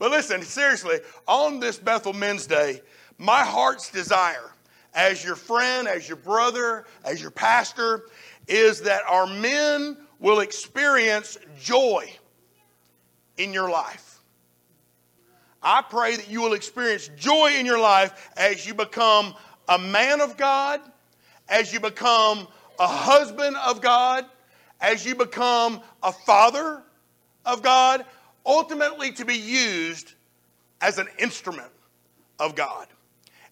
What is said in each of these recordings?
But listen, seriously, on this Bethel Men's Day, my heart's desire as your friend, as your brother, as your pastor, is that our men will experience joy in your life. I pray that you will experience joy in your life as you become a man of God, as you become a husband of God, as you become a father of God, ultimately to be used as an instrument of God.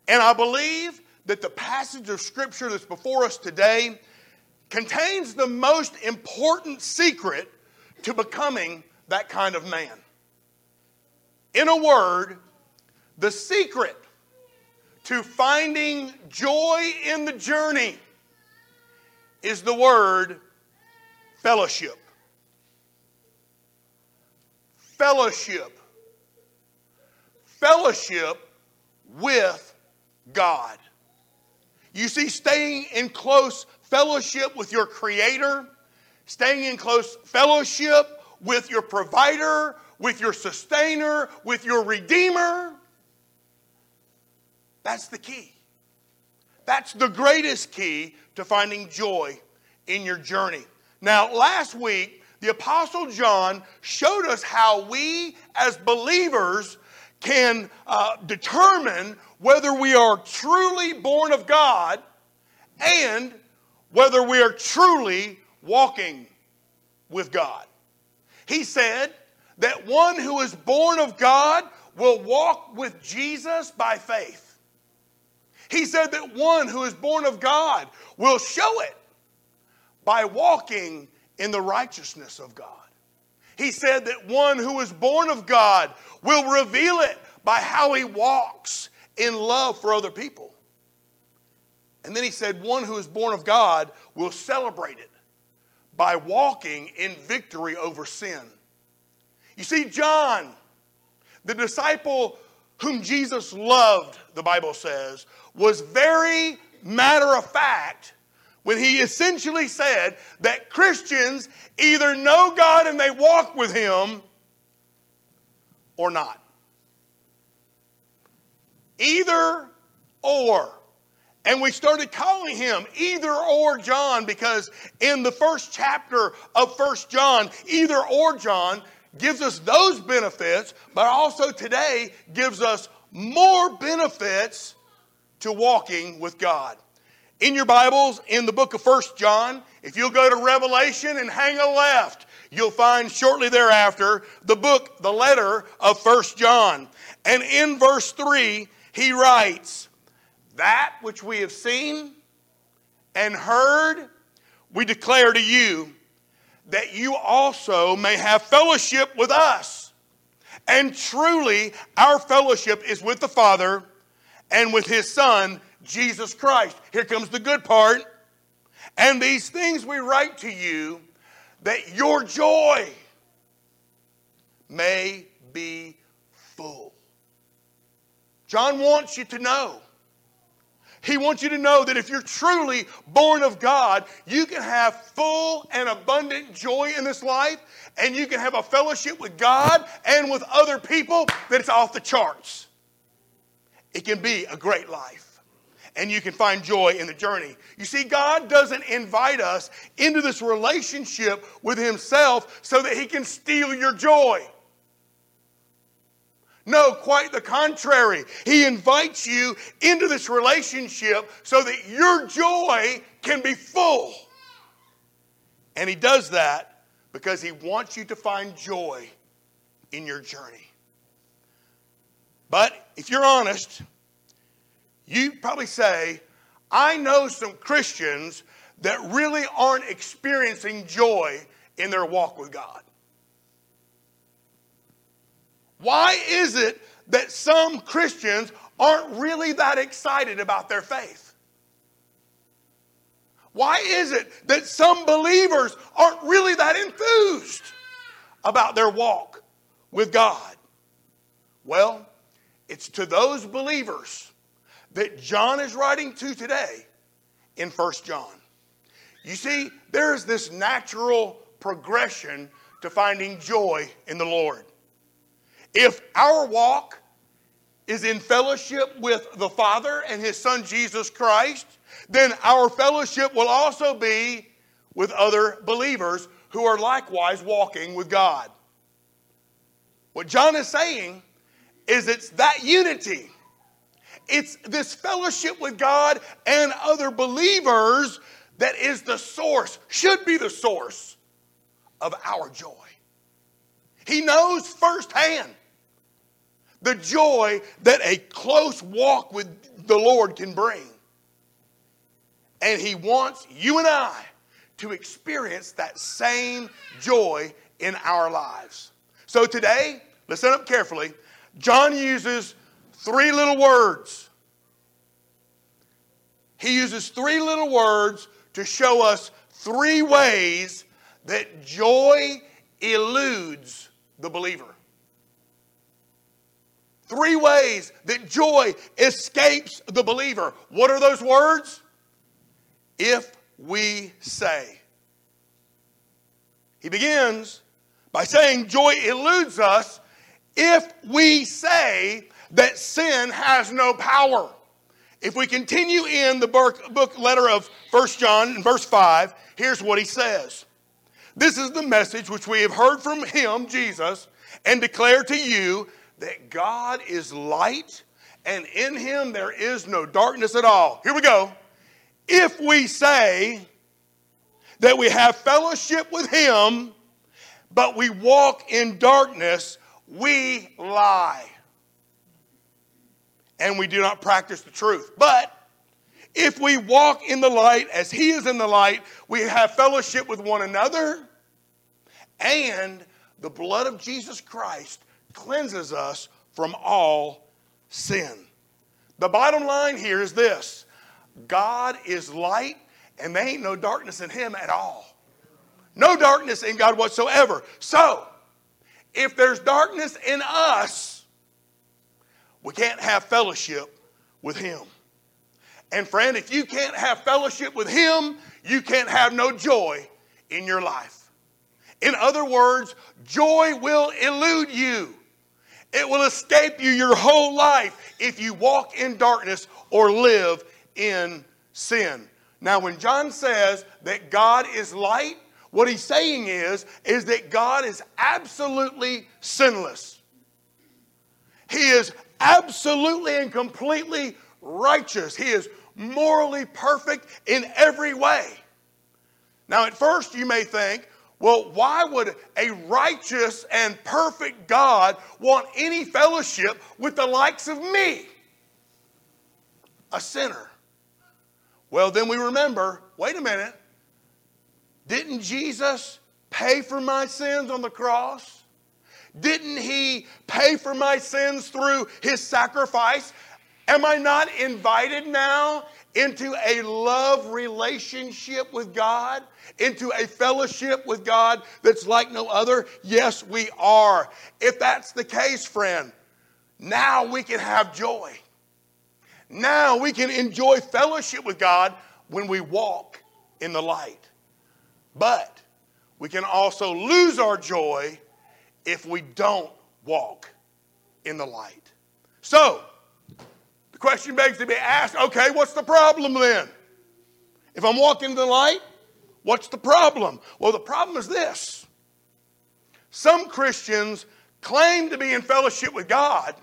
And I believe that the passage of Scripture that's before us today contains the most important secret to becoming that kind of man. In a word, the secret to finding joy in the journey is the word fellowship. Fellowship. Fellowship with God. You see, staying in close fellowship with your Creator, staying in close fellowship with your provider, with your sustainer, with your Redeemer. That's the key. That's the greatest key to finding joy in your journey. Now, last week, the Apostle John showed us how we as believers can uh, determine whether we are truly born of God and whether we are truly walking with God. He said that one who is born of God will walk with Jesus by faith. He said that one who is born of God will show it by walking in the righteousness of God. He said that one who is born of God will reveal it by how he walks in love for other people. And then he said, one who is born of God will celebrate it by walking in victory over sin. You see, John, the disciple whom Jesus loved, the Bible says, was very matter of fact when he essentially said that Christians either know God and they walk with him or not. Either or. And we started calling him either or John because in the first chapter of First John, either or John gives us those benefits, but also today gives us more benefits to walking with God. In your Bibles, in the book of First John, if you'll go to Revelation and hang a left, you'll find shortly thereafter the book, the letter of First John. And in verse 3, he writes, That which we have seen and heard, we declare to you, that you also may have fellowship with us. And truly, our fellowship is with the Father and with His Son, Jesus Christ. Here comes the good part. And these things we write to you that your joy may be full. John wants you to know. He wants you to know that if you're truly born of God, you can have full and abundant joy in this life, and you can have a fellowship with God and with other people that's off the charts. It can be a great life, and you can find joy in the journey. You see, God doesn't invite us into this relationship with Himself so that He can steal your joy. No, quite the contrary. He invites you into this relationship so that your joy can be full. And He does that because He wants you to find joy in your journey. But if you're honest, you probably say, I know some Christians that really aren't experiencing joy in their walk with God. Why is it that some Christians aren't really that excited about their faith? Why is it that some believers aren't really that enthused about their walk with God? Well, it's to those believers that John is writing to today in 1 John. You see, there is this natural progression to finding joy in the Lord. If our walk is in fellowship with the Father and His Son Jesus Christ, then our fellowship will also be with other believers who are likewise walking with God. What John is saying is it's that unity. It's this fellowship with God and other believers that is the source, should be the source of our joy. He knows firsthand the joy that a close walk with the Lord can bring. And He wants you and I to experience that same joy in our lives. So today, listen up carefully. John uses three little words. He uses three little words to show us three ways that joy eludes the believer. Three ways that joy escapes the believer. What are those words? If we say. He begins by saying joy eludes us if we say that sin has no power. If we continue in the book letter of First John in verse 5, here's what he says. This is the message which we have heard from him, Jesus, and declare to you that God is light and in him there is no darkness at all. Here we go. If we say that we have fellowship with him, but we walk in darkness, we lie. And we do not practice the truth. But if we walk in the light as he is in the light, we have fellowship with one another, and the blood of Jesus Christ cleanses us from all sin. The bottom line here is this God is light, and there ain't no darkness in him at all. No darkness in God whatsoever. So, if there's darkness in us, we can't have fellowship with him. And friend, if you can't have fellowship with him, you can't have no joy in your life. In other words, joy will elude you. It will escape you your whole life if you walk in darkness or live in sin. Now, when John says that God is light, what he's saying is, is that God is absolutely sinless. He is absolutely and completely righteous. He is morally perfect in every way. Now, at first, you may think, well, why would a righteous and perfect God want any fellowship with the likes of me, a sinner? Well, then we remember wait a minute, didn't Jesus pay for my sins on the cross? Didn't he pay for my sins through his sacrifice? Am I not invited now into a love relationship with God? Into a fellowship with God that's like no other? Yes, we are. If that's the case, friend, now we can have joy. Now we can enjoy fellowship with God when we walk in the light. But we can also lose our joy if we don't walk in the light. So, the question begs to be asked okay, what's the problem then? If I'm walking in the light, what's the problem? Well, the problem is this some Christians claim to be in fellowship with God,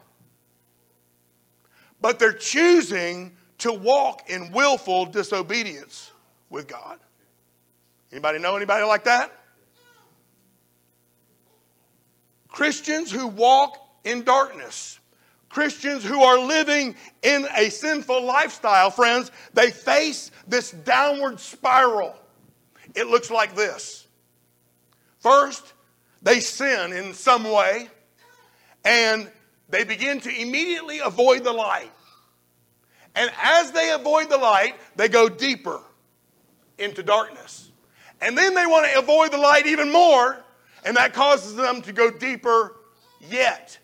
but they're choosing to walk in willful disobedience with God. Anybody know anybody like that? Christians who walk in darkness, Christians who are living in a sinful lifestyle, friends, they face this downward spiral. It looks like this. First, they sin in some way, and they begin to immediately avoid the light. And as they avoid the light, they go deeper into darkness. And then they want to avoid the light even more, and that causes them to go deeper yet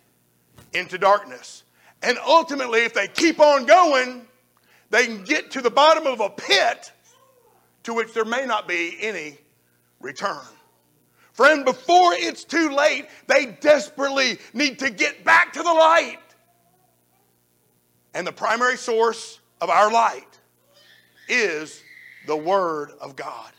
into darkness. And ultimately, if they keep on going, they can get to the bottom of a pit to which there may not be any return. Friend, before it's too late, they desperately need to get back to the light. And the primary source of our light is the Word of God.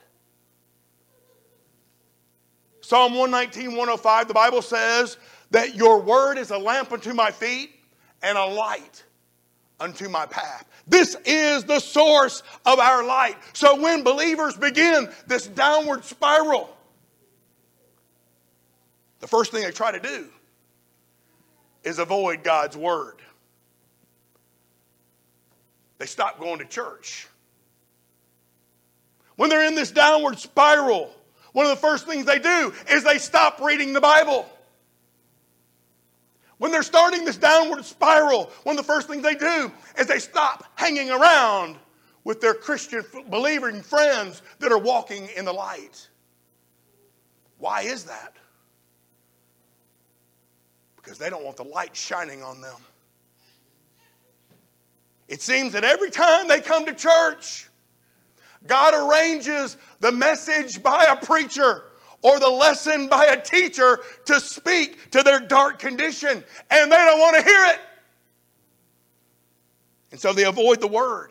Psalm 119, 105, the Bible says that your word is a lamp unto my feet and a light unto my path. This is the source of our light. So when believers begin this downward spiral, the first thing they try to do is avoid God's word. They stop going to church. When they're in this downward spiral, one of the first things they do is they stop reading the Bible. When they're starting this downward spiral, one of the first things they do is they stop hanging around with their Christian believing friends that are walking in the light. Why is that? Because they don't want the light shining on them. It seems that every time they come to church, God arranges the message by a preacher or the lesson by a teacher to speak to their dark condition, and they don't want to hear it. And so they avoid the word.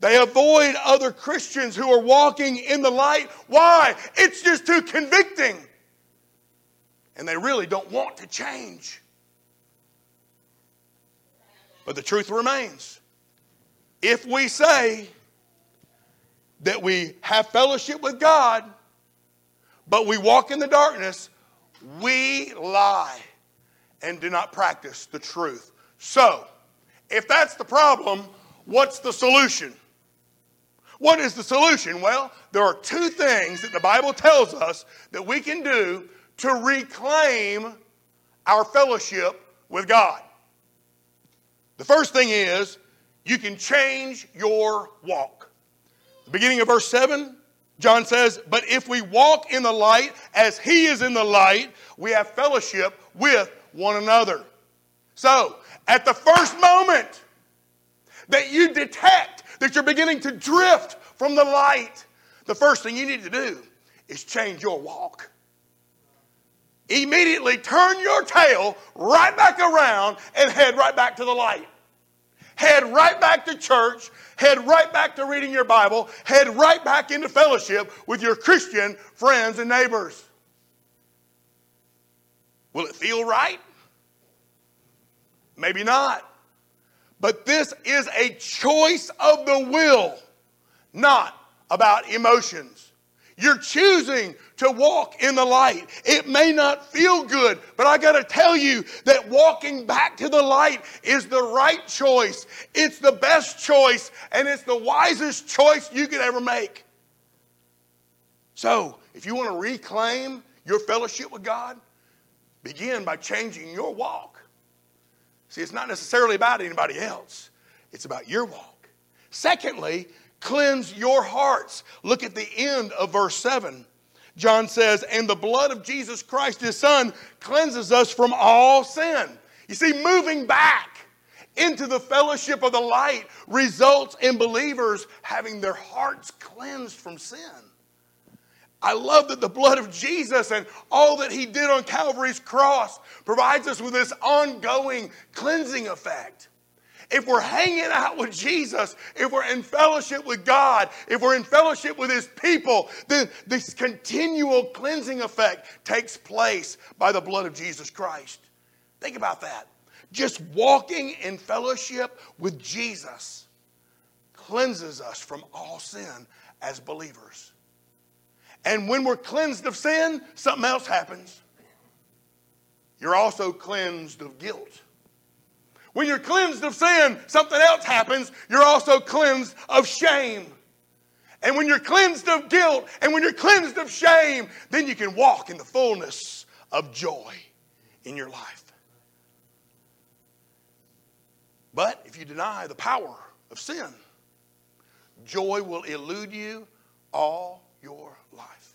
They avoid other Christians who are walking in the light. Why? It's just too convicting. And they really don't want to change. But the truth remains. If we say that we have fellowship with God, but we walk in the darkness, we lie and do not practice the truth. So, if that's the problem, what's the solution? What is the solution? Well, there are two things that the Bible tells us that we can do to reclaim our fellowship with God. The first thing is you can change your walk. The beginning of verse 7, John says, But if we walk in the light as he is in the light, we have fellowship with one another. So, at the first moment that you detect that you're beginning to drift from the light, the first thing you need to do is change your walk. Immediately turn your tail right back around and head right back to the light. Head right back to church, head right back to reading your Bible, head right back into fellowship with your Christian friends and neighbors. Will it feel right? Maybe not. But this is a choice of the will, not about emotions. You're choosing to walk in the light. It may not feel good, but I got to tell you that walking back to the light is the right choice. It's the best choice, and it's the wisest choice you could ever make. So, if you want to reclaim your fellowship with God, begin by changing your walk. See, it's not necessarily about anybody else, it's about your walk. Secondly, cleanse your hearts. Look at the end of verse 7. John says, and the blood of Jesus Christ, his son, cleanses us from all sin. You see, moving back into the fellowship of the light results in believers having their hearts cleansed from sin. I love that the blood of Jesus and all that he did on Calvary's cross provides us with this ongoing cleansing effect if we're hanging out with Jesus, if we're in fellowship with God, if we're in fellowship with His people, then this continual cleansing effect takes place by the blood of Jesus Christ. Think about that. Just walking in fellowship with Jesus cleanses us from all sin as believers. And when we're cleansed of sin, something else happens. You're also cleansed of guilt. When you're cleansed of sin, something else happens. You're also cleansed of shame. And when you're cleansed of guilt and when you're cleansed of shame, then you can walk in the fullness of joy in your life. But if you deny the power of sin, joy will elude you all your life.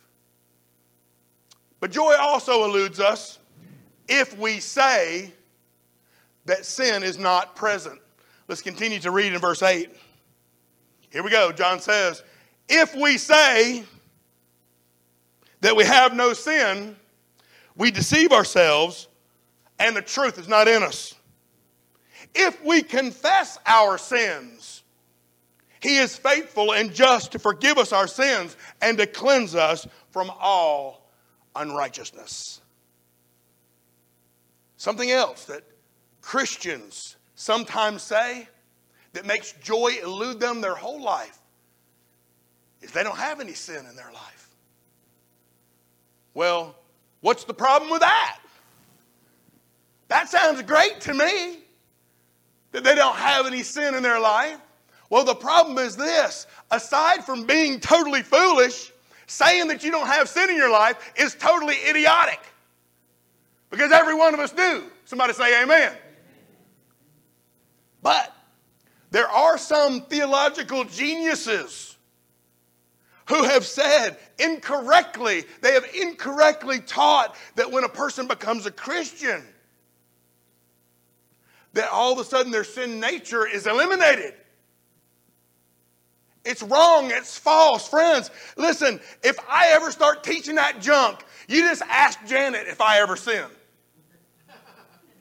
But joy also eludes us if we say that sin is not present. Let's continue to read in verse 8. Here we go. John says, If we say that we have no sin, we deceive ourselves and the truth is not in us. If we confess our sins, He is faithful and just to forgive us our sins and to cleanse us from all unrighteousness. Something else that Christians sometimes say that makes joy elude them their whole life is they don't have any sin in their life. Well, what's the problem with that? That sounds great to me that they don't have any sin in their life. Well, the problem is this aside from being totally foolish, saying that you don't have sin in your life is totally idiotic. Because every one of us do. Somebody say amen. But there are some theological geniuses who have said incorrectly, they have incorrectly taught that when a person becomes a Christian, that all of a sudden their sin nature is eliminated. It's wrong, it's false. Friends, listen, if I ever start teaching that junk, you just ask Janet if I ever sin.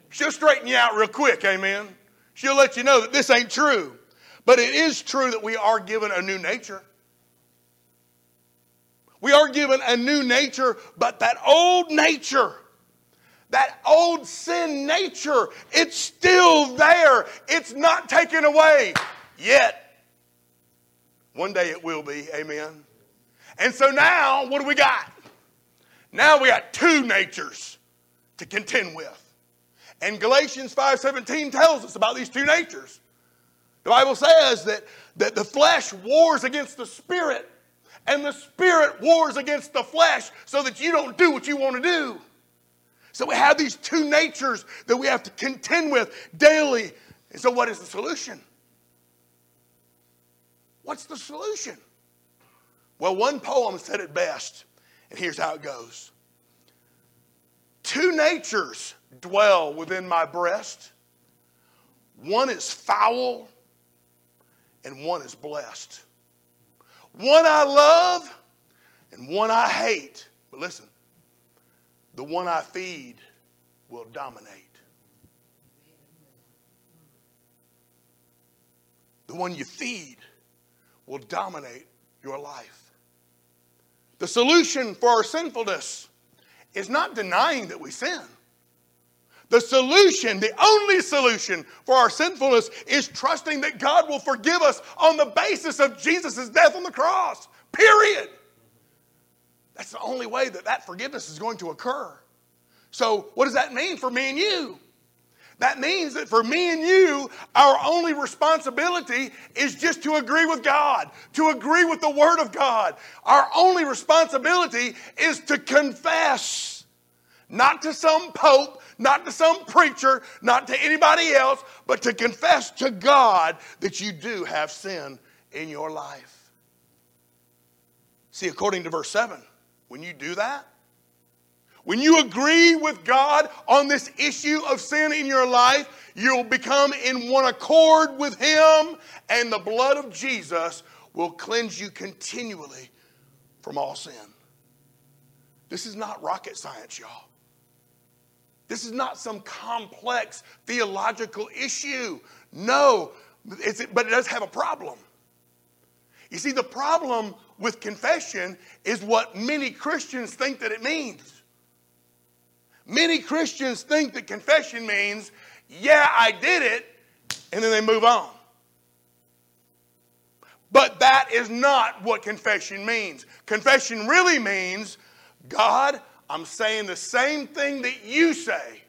She'll straighten you out real quick, amen. She'll let you know that this ain't true. But it is true that we are given a new nature. We are given a new nature, but that old nature, that old sin nature, it's still there. It's not taken away yet. One day it will be, amen. And so now, what do we got? Now we got two natures to contend with. And Galatians 5:17 tells us about these two natures. The Bible says that, that the flesh wars against the spirit, and the spirit wars against the flesh so that you don't do what you want to do. So we have these two natures that we have to contend with daily. And so, what is the solution? What's the solution? Well, one poem said it best, and here's how it goes Two natures dwell within my breast. One is foul and one is blessed. One I love and one I hate. But listen, the one I feed will dominate. The one you feed will dominate your life. The solution for our sinfulness is not denying that we sin. The solution, the only solution for our sinfulness is trusting that God will forgive us on the basis of Jesus' death on the cross. Period. That's the only way that that forgiveness is going to occur. So, what does that mean for me and you? That means that for me and you, our only responsibility is just to agree with God, to agree with the Word of God. Our only responsibility is to confess, not to some pope, not to some preacher, not to anybody else, but to confess to God that you do have sin in your life. See, according to verse 7, when you do that, when you agree with God on this issue of sin in your life, you'll become in one accord with Him, and the blood of Jesus will cleanse you continually from all sin. This is not rocket science, y'all. This is not some complex theological issue. No, but it does have a problem. You see, the problem with confession is what many Christians think that it means. Many Christians think that confession means, yeah, I did it, and then they move on. But that is not what confession means. Confession really means, God, I'm saying the same thing that you say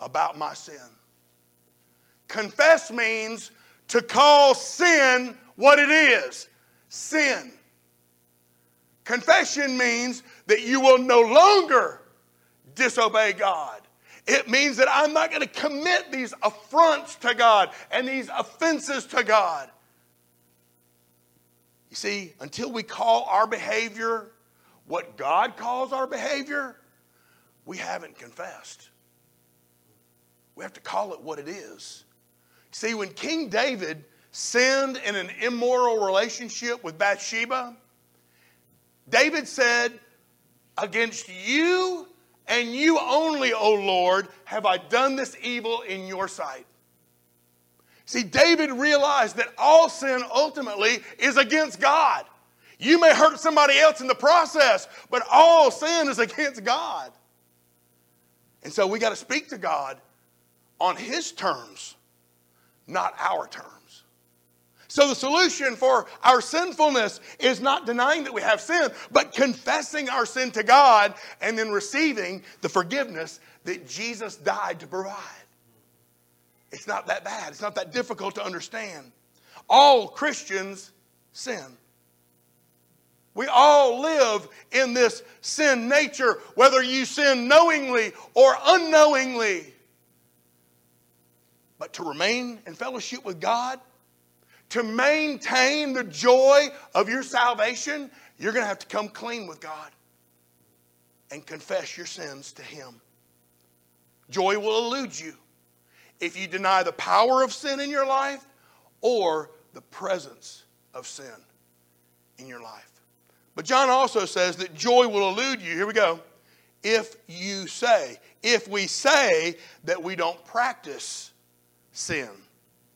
about my sin. Confess means to call sin what it is sin. Confession means that you will no longer disobey God. It means that I'm not going to commit these affronts to God and these offenses to God. You see, until we call our behavior what God calls our behavior, we haven't confessed. We have to call it what it is. See, when King David sinned in an immoral relationship with Bathsheba, David said, Against you and you only, O Lord, have I done this evil in your sight. See, David realized that all sin ultimately is against God. You may hurt somebody else in the process, but all sin is against God. And so we got to speak to God on His terms, not our terms. So the solution for our sinfulness is not denying that we have sin, but confessing our sin to God and then receiving the forgiveness that Jesus died to provide. It's not that bad, it's not that difficult to understand. All Christians sin. We all live in this sin nature, whether you sin knowingly or unknowingly. But to remain in fellowship with God, to maintain the joy of your salvation, you're going to have to come clean with God and confess your sins to Him. Joy will elude you if you deny the power of sin in your life or the presence of sin in your life. But John also says that joy will elude you. Here we go. If you say, if we say that we don't practice sin.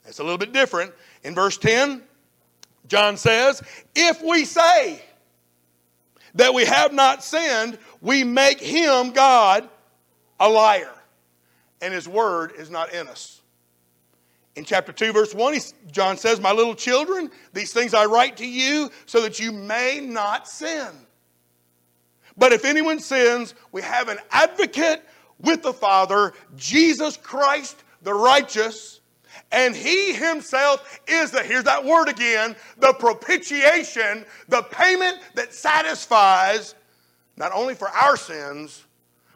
It's a little bit different. In verse 10, John says, if we say that we have not sinned, we make him, God, a liar and his word is not in us. In chapter 2, verse 1, John says, My little children, these things I write to you so that you may not sin. But if anyone sins, we have an advocate with the Father, Jesus Christ the righteous, and he himself is the, here's that word again, the propitiation, the payment that satisfies not only for our sins,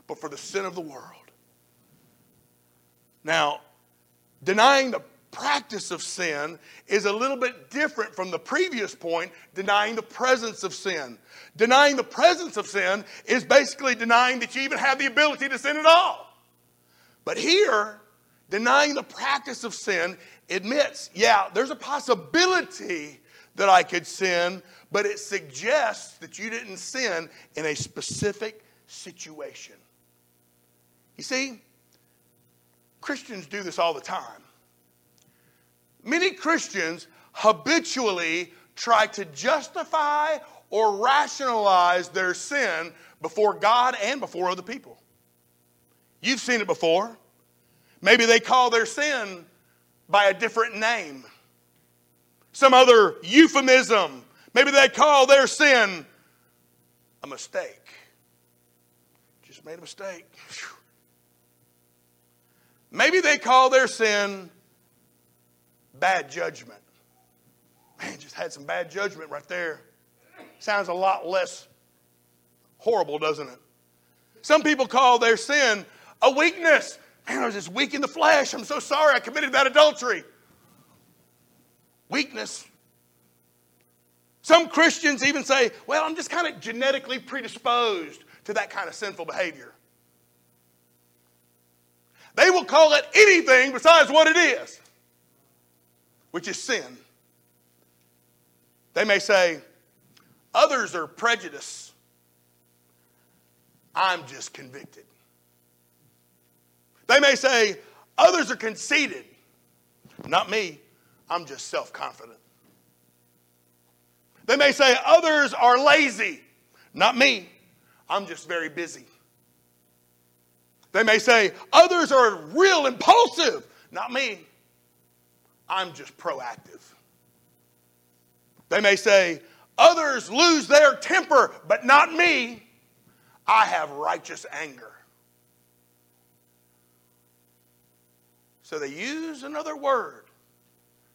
but for the sin of the world. Now, denying the practice of sin is a little bit different from the previous point, denying the presence of sin. Denying the presence of sin is basically denying that you even have the ability to sin at all. But here, denying the practice of sin admits, yeah, there's a possibility that I could sin, but it suggests that you didn't sin in a specific situation. You see, Christians do this all the time. Many Christians habitually try to justify or rationalize their sin before God and before other people. You've seen it before. Maybe they call their sin by a different name, some other euphemism. Maybe they call their sin a mistake. Just made a mistake. Maybe they call their sin bad judgment. Man, just had some bad judgment right there. Sounds a lot less horrible, doesn't it? Some people call their sin a weakness. Man, I was just weak in the flesh. I'm so sorry I committed that adultery. Weakness. Some Christians even say, well, I'm just kind of genetically predisposed to that kind of sinful behavior. They will call it anything besides what it is, which is sin. They may say, others are prejudiced. I'm just convicted. They may say, others are conceited. Not me, I'm just self confident. They may say, others are lazy. Not me, I'm just very busy. They may say, others are real impulsive. Not me. I'm just proactive. They may say, others lose their temper, but not me. I have righteous anger. So they use another word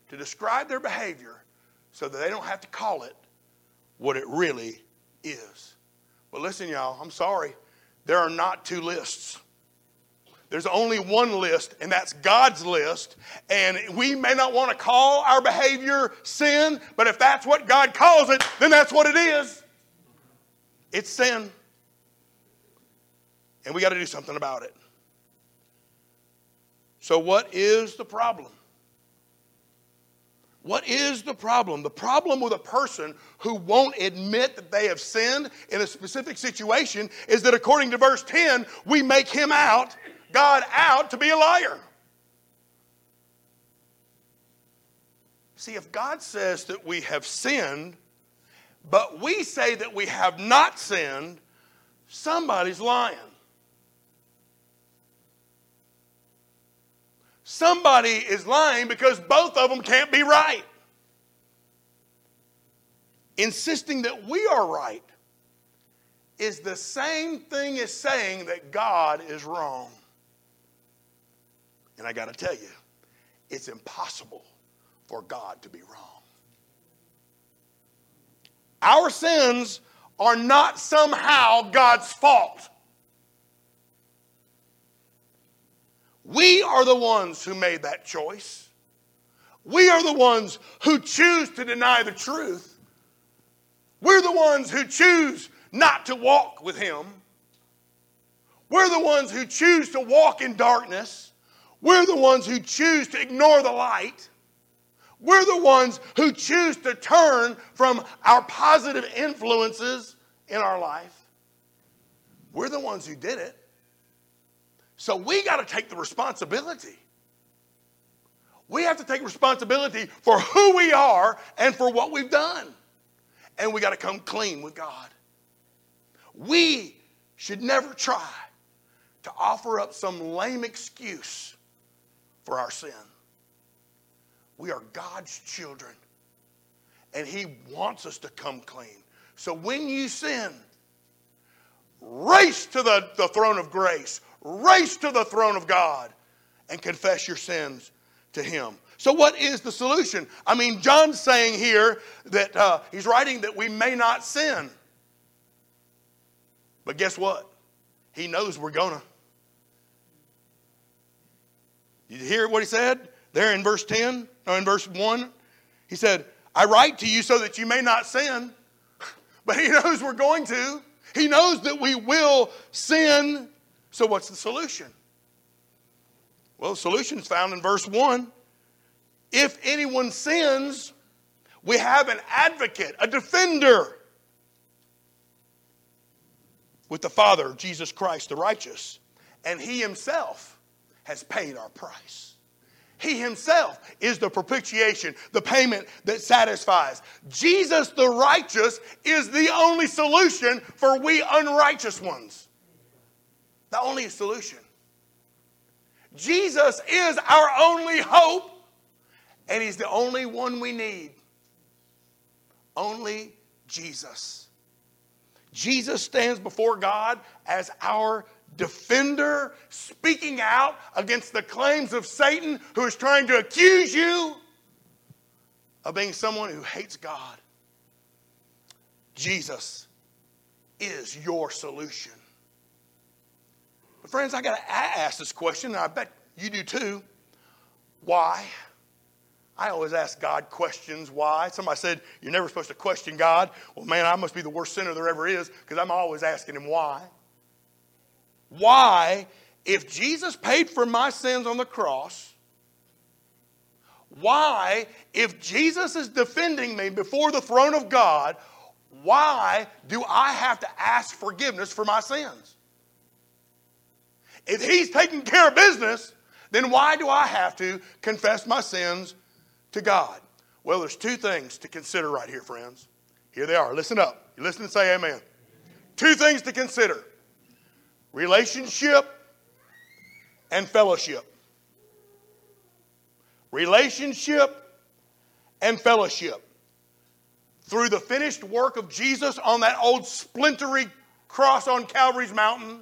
to describe their behavior so that they don't have to call it what it really is. But listen, y'all, I'm sorry. There are not two lists. There's only one list, and that's God's list. And we may not want to call our behavior sin, but if that's what God calls it, then that's what it is. It's sin. And we got to do something about it. So, what is the problem? What is the problem? The problem with a person who won't admit that they have sinned in a specific situation is that according to verse 10, we make him out, God out, to be a liar. See, if God says that we have sinned, but we say that we have not sinned, somebody's lying. Somebody is lying because both of them can't be right. Insisting that we are right is the same thing as saying that God is wrong. And I got to tell you, it's impossible for God to be wrong. Our sins are not somehow God's fault. We are the ones who made that choice. We are the ones who choose to deny the truth. We're the ones who choose not to walk with Him. We're the ones who choose to walk in darkness. We're the ones who choose to ignore the light. We're the ones who choose to turn from our positive influences in our life. We're the ones who did it. So we got to take the responsibility. We have to take responsibility for who we are and for what we've done. And we got to come clean with God. We should never try to offer up some lame excuse for our sin. We are God's children, and He wants us to come clean. So when you sin, race to the, the throne of grace, race to the throne of God, and confess your sins to Him. So, what is the solution? I mean, John's saying here that uh, he's writing that we may not sin. But guess what? He knows we're gonna. Did You hear what he said there in verse 10 or in verse 1? He said, I write to you so that you may not sin. But he knows we're going to. He knows that we will sin. So, what's the solution? Well, the solution is found in verse 1. If anyone sins, we have an advocate, a defender with the Father, Jesus Christ the righteous. And he himself has paid our price. He himself is the propitiation, the payment that satisfies. Jesus the righteous is the only solution for we unrighteous ones. The only solution. Jesus is our only hope, and he's the only one we need. Only Jesus. Jesus stands before God as our defender, speaking out against the claims of Satan who is trying to accuse you of being someone who hates God. Jesus is your solution. But, friends, I got to ask this question, and I bet you do too. Why? I always ask God questions. Why? Somebody said, You're never supposed to question God. Well, man, I must be the worst sinner there ever is because I'm always asking Him why. Why, if Jesus paid for my sins on the cross, why, if Jesus is defending me before the throne of God, why do I have to ask forgiveness for my sins? If He's taking care of business, then why do I have to confess my sins to God? Well, there's two things to consider right here, friends. Here they are. Listen up. You listen and say amen. Two things to consider relationship and fellowship. Relationship and fellowship. Through the finished work of Jesus on that old splintery cross on Calvary's mountain,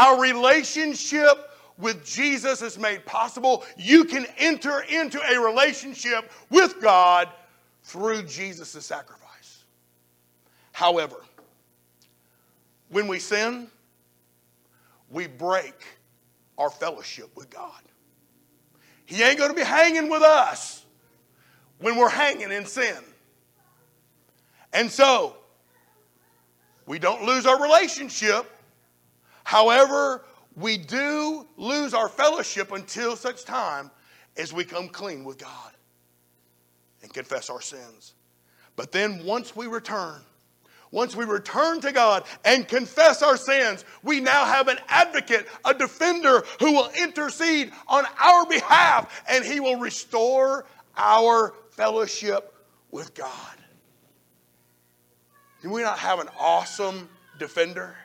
our relationship with Jesus is made possible. You can enter into a relationship with God through Jesus' sacrifice. However, when we sin, we break our fellowship with God. He ain't going to be hanging with us when we're hanging in sin. And so, we don't lose our relationship. However, we do lose our fellowship until such time as we come clean with God. and confess our sins. But then once we return, once we return to God and confess our sins, we now have an advocate, a defender who will intercede on our behalf and he will restore our fellowship with God. Do we not have an awesome defender?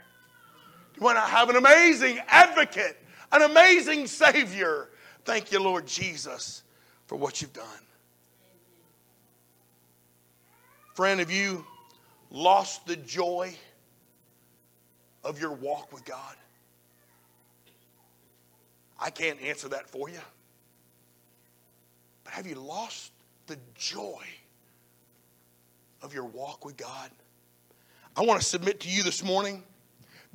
Do we not have an amazing advocate, an amazing Savior? Thank you, Lord Jesus, for what you've done. Friend, have you lost the joy of your walk with God? I can't answer that for you. But have you lost the joy of your walk with God? I want to submit to you this morning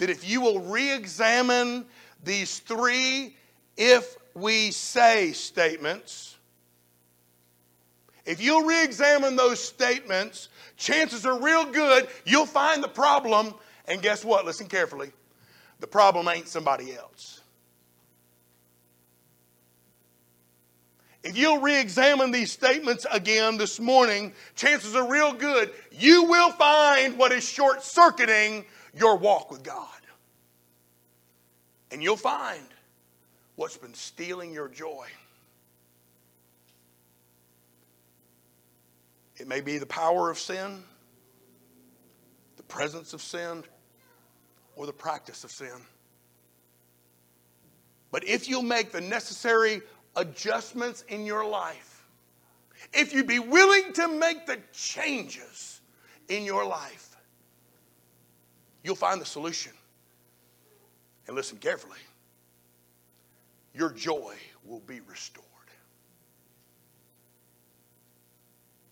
that if you will re examine these three if we say statements, if you'll re examine those statements, chances are real good you'll find the problem. And guess what? Listen carefully. The problem ain't somebody else. If you'll re examine these statements again this morning, chances are real good you will find what is short circuiting your walk with God. And you'll find what's been stealing your joy. It may be the power of sin, the presence of sin, or the practice of sin. But if you'll make the necessary adjustments in your life, if you be willing to make the changes in your life, you'll find the solution. And listen carefully your joy will be restored.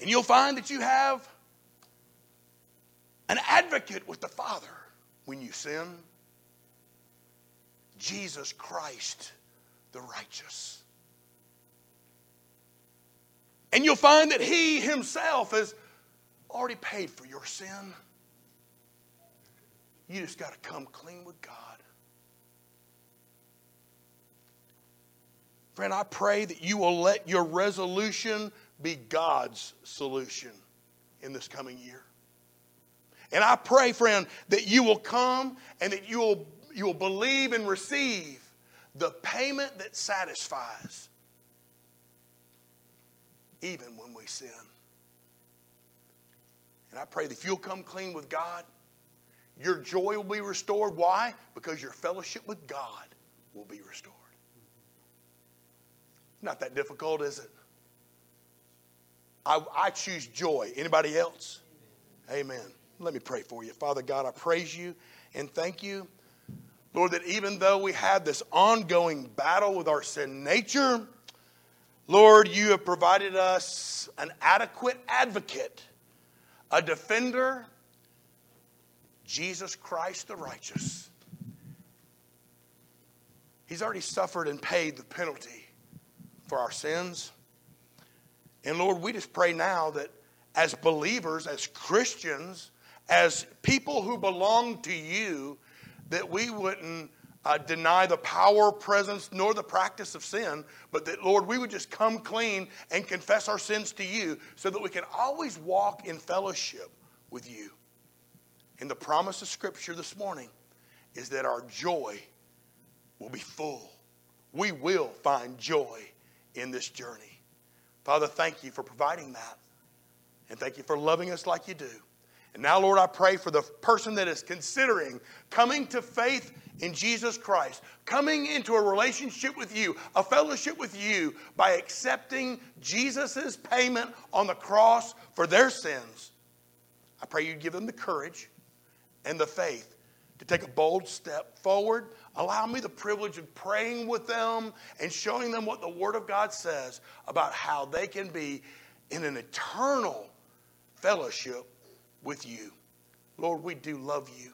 And you'll find that you have an advocate with the Father when you sin Jesus Christ the righteous. And you'll find that He Himself has already paid for your sin. You just got to come clean with God. Friend, I pray that you will let your resolution be God's solution in this coming year. And I pray, friend, that you will come and that you will, you will believe and receive the payment that satisfies, even when we sin. And I pray that if you'll come clean with God, your joy will be restored. Why? Because your fellowship with God will be restored. Not that difficult, is it? I, I choose joy. Anybody else? Amen. Let me pray for you. Father God, I praise you and thank you, Lord, that even though we have this ongoing battle with our sin nature, Lord, you have provided us an adequate advocate, a defender, Jesus Christ the righteous. He's already suffered and paid the penalty for our sins. And Lord, we just pray now that as believers, as Christians, as people who belong to you, that we wouldn't uh, deny the power, presence, nor the practice of sin, but that, Lord, we would just come clean and confess our sins to you so that we can always walk in fellowship with you. And the promise of Scripture this morning is that our joy will be full. We will find joy in this journey. Father, thank you for providing that. And thank you for loving us like you do. And now, Lord, I pray for the person that is considering coming to faith in Jesus Christ, coming into a relationship with you, a fellowship with you by accepting Jesus' payment on the cross for their sins. I pray you give them the courage and the faith to take a bold step forward Allow me the privilege of praying with them and showing them what the Word of God says about how they can be in an eternal fellowship with you. Lord, we do love you.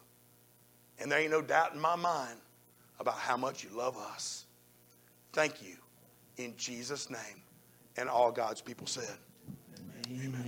And there ain't no doubt in my mind about how much you love us. Thank you in Jesus' name. And all God's people said, Amen. Amen.